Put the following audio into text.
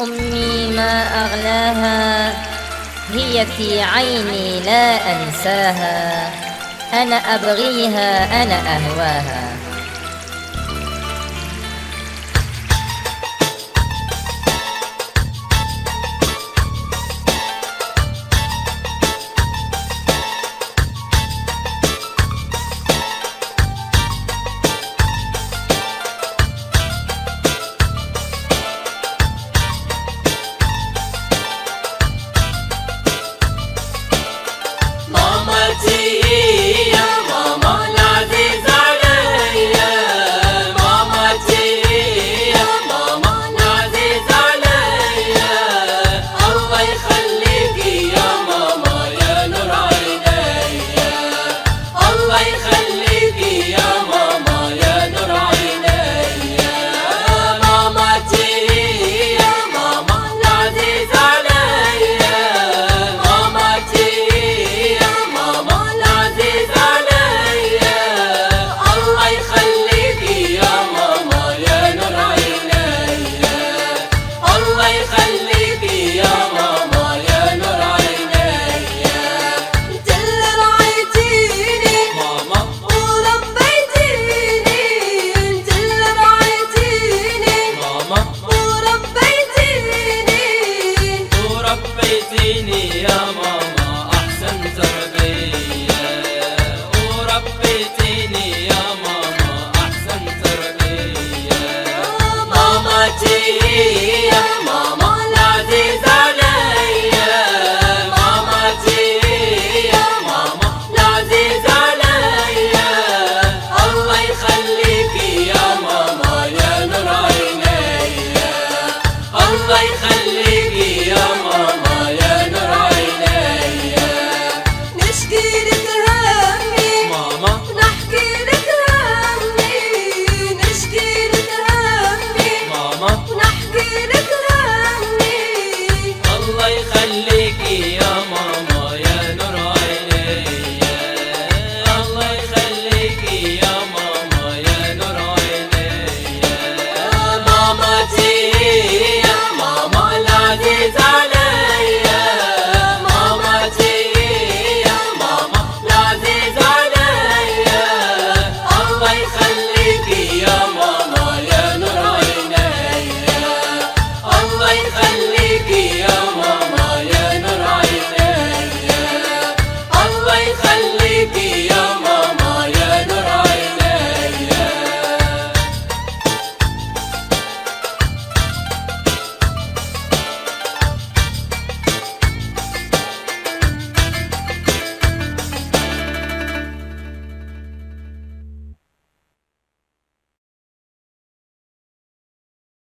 أمي ما أغلاها هي في عيني لا أنساها. أنا أبغيها أنا أهواها. مراتي هي ماما العزيز عليا. الله يخليكي يا يا نور عينيا. الله يخليكي